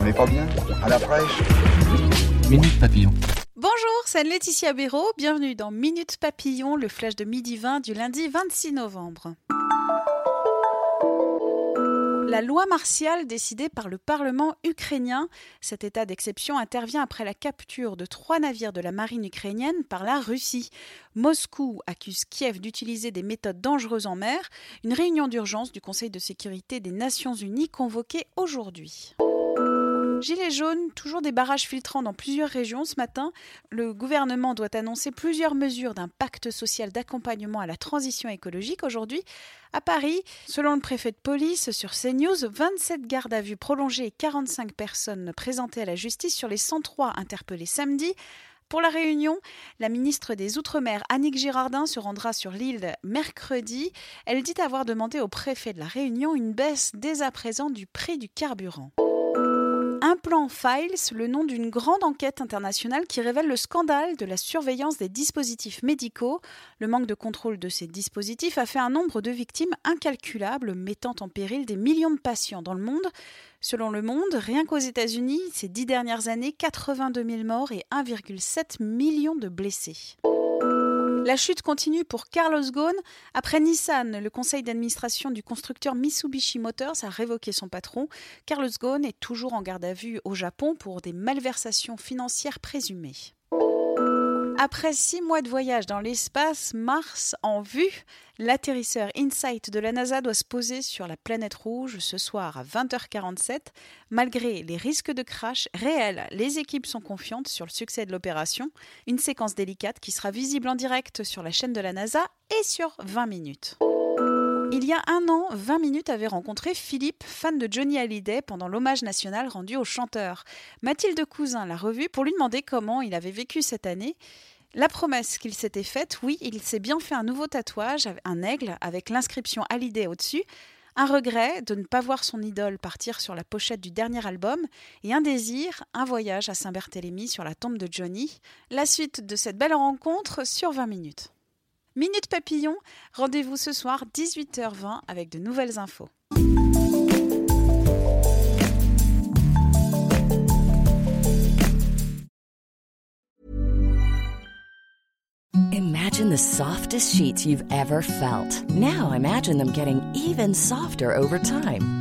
On n'est pas bien À la fraîche Minute Papillon. Bonjour, c'est Laetitia Béraud. Bienvenue dans Minute Papillon, le flash de midi 20 du lundi 26 novembre. La loi martiale décidée par le Parlement ukrainien, cet état d'exception intervient après la capture de trois navires de la marine ukrainienne par la Russie. Moscou accuse Kiev d'utiliser des méthodes dangereuses en mer. Une réunion d'urgence du Conseil de sécurité des Nations Unies convoquée aujourd'hui. Gilets jaunes, toujours des barrages filtrants dans plusieurs régions ce matin. Le gouvernement doit annoncer plusieurs mesures d'un pacte social d'accompagnement à la transition écologique aujourd'hui. À Paris, selon le préfet de police sur CNews, 27 gardes à vue prolongées et 45 personnes présentées à la justice sur les 103 interpellés samedi. Pour la Réunion, la ministre des Outre-mer, Annick Girardin, se rendra sur l'île mercredi. Elle dit avoir demandé au préfet de la Réunion une baisse dès à présent du prix du carburant. Un plan Files, le nom d'une grande enquête internationale qui révèle le scandale de la surveillance des dispositifs médicaux. Le manque de contrôle de ces dispositifs a fait un nombre de victimes incalculable, mettant en péril des millions de patients dans le monde. Selon Le Monde, rien qu'aux États-Unis, ces dix dernières années, 82 000 morts et 1,7 million de blessés. La chute continue pour Carlos Ghosn. Après Nissan, le conseil d'administration du constructeur Mitsubishi Motors a révoqué son patron. Carlos Ghosn est toujours en garde à vue au Japon pour des malversations financières présumées. Après six mois de voyage dans l'espace, Mars en vue, l'atterrisseur InSight de la NASA doit se poser sur la planète rouge ce soir à 20h47. Malgré les risques de crash réels, les équipes sont confiantes sur le succès de l'opération. Une séquence délicate qui sera visible en direct sur la chaîne de la NASA et sur 20 minutes. Il y a un an, 20 minutes avait rencontré Philippe, fan de Johnny Hallyday, pendant l'hommage national rendu au chanteur. Mathilde Cousin l'a revu pour lui demander comment il avait vécu cette année. La promesse qu'il s'était faite, oui, il s'est bien fait un nouveau tatouage, un aigle, avec l'inscription Hallyday au-dessus. Un regret de ne pas voir son idole partir sur la pochette du dernier album et un désir, un voyage à Saint-Barthélemy sur la tombe de Johnny. La suite de cette belle rencontre sur 20 minutes. Minute Papillon, rendez-vous ce soir 18h20 avec de nouvelles infos. Imagine the softest sheets you've ever felt. Now imagine them getting even softer over time.